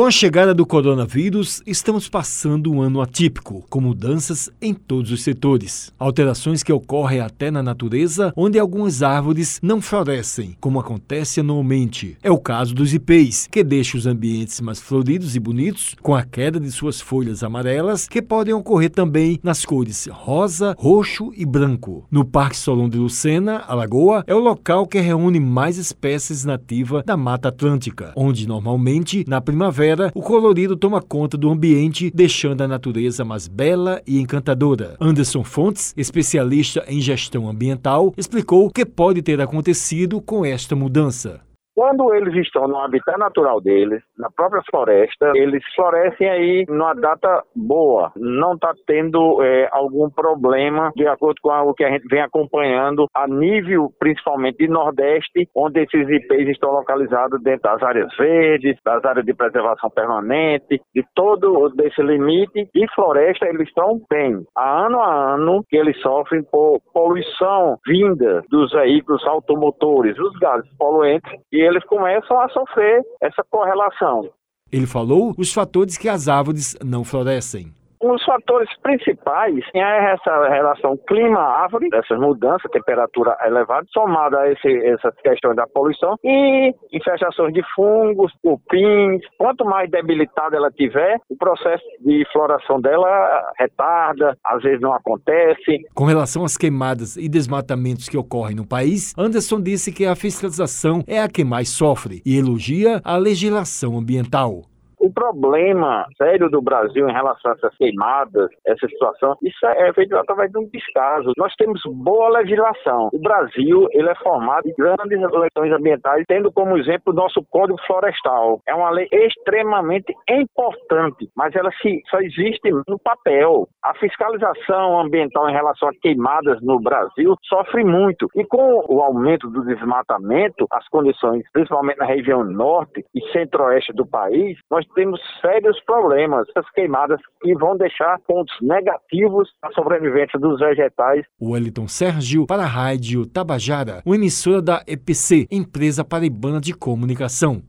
Com a chegada do coronavírus, estamos passando um ano atípico, com mudanças em todos os setores. Alterações que ocorrem até na natureza, onde algumas árvores não florescem, como acontece anualmente. É o caso dos ipês, que deixa os ambientes mais floridos e bonitos, com a queda de suas folhas amarelas, que podem ocorrer também nas cores rosa, roxo e branco. No Parque Solon de Lucena, Alagoa, é o local que reúne mais espécies nativas da Mata Atlântica, onde normalmente, na primavera, primavera, o colorido toma conta do ambiente, deixando a natureza mais bela e encantadora. Anderson Fontes, especialista em gestão ambiental, explicou o que pode ter acontecido com esta mudança. Quando eles estão no habitat natural deles, na própria floresta, eles florescem aí numa data boa. Não está tendo é, algum problema, de acordo com o que a gente vem acompanhando, a nível principalmente de Nordeste, onde esses IPs estão localizados dentro das áreas verdes, das áreas de preservação permanente, de todo esse limite. E floresta, eles estão bem. Há ano a ano que eles sofrem por poluição vinda dos veículos automotores, os gases poluentes, e eles começam a sofrer essa correlação. Ele falou os fatores que as árvores não florescem. Um dos fatores principais é essa relação clima-árvore, essas mudanças, temperatura elevada, somada a esse, essas questões da poluição e infestações de fungos, cupins. Quanto mais debilitada ela tiver, o processo de floração dela retarda, às vezes não acontece. Com relação às queimadas e desmatamentos que ocorrem no país, Anderson disse que a fiscalização é a que mais sofre e elogia a legislação ambiental o problema sério do Brasil em relação a essas queimadas, essa situação, isso é feito através de um descaso. Nós temos boa legislação. O Brasil ele é formado de grandes legislações ambientais, tendo como exemplo o nosso Código Florestal. É uma lei extremamente importante, mas ela se, só existe no papel. A fiscalização ambiental em relação a queimadas no Brasil sofre muito. E com o aumento do desmatamento, as condições, principalmente na região norte e centro-oeste do país, nós temos sérios problemas, essas queimadas que vão deixar pontos negativos na sobrevivência dos vegetais. O Wellington Sérgio para a Rádio Tabajara, uma emissora da EPC, Empresa Paraibana de Comunicação.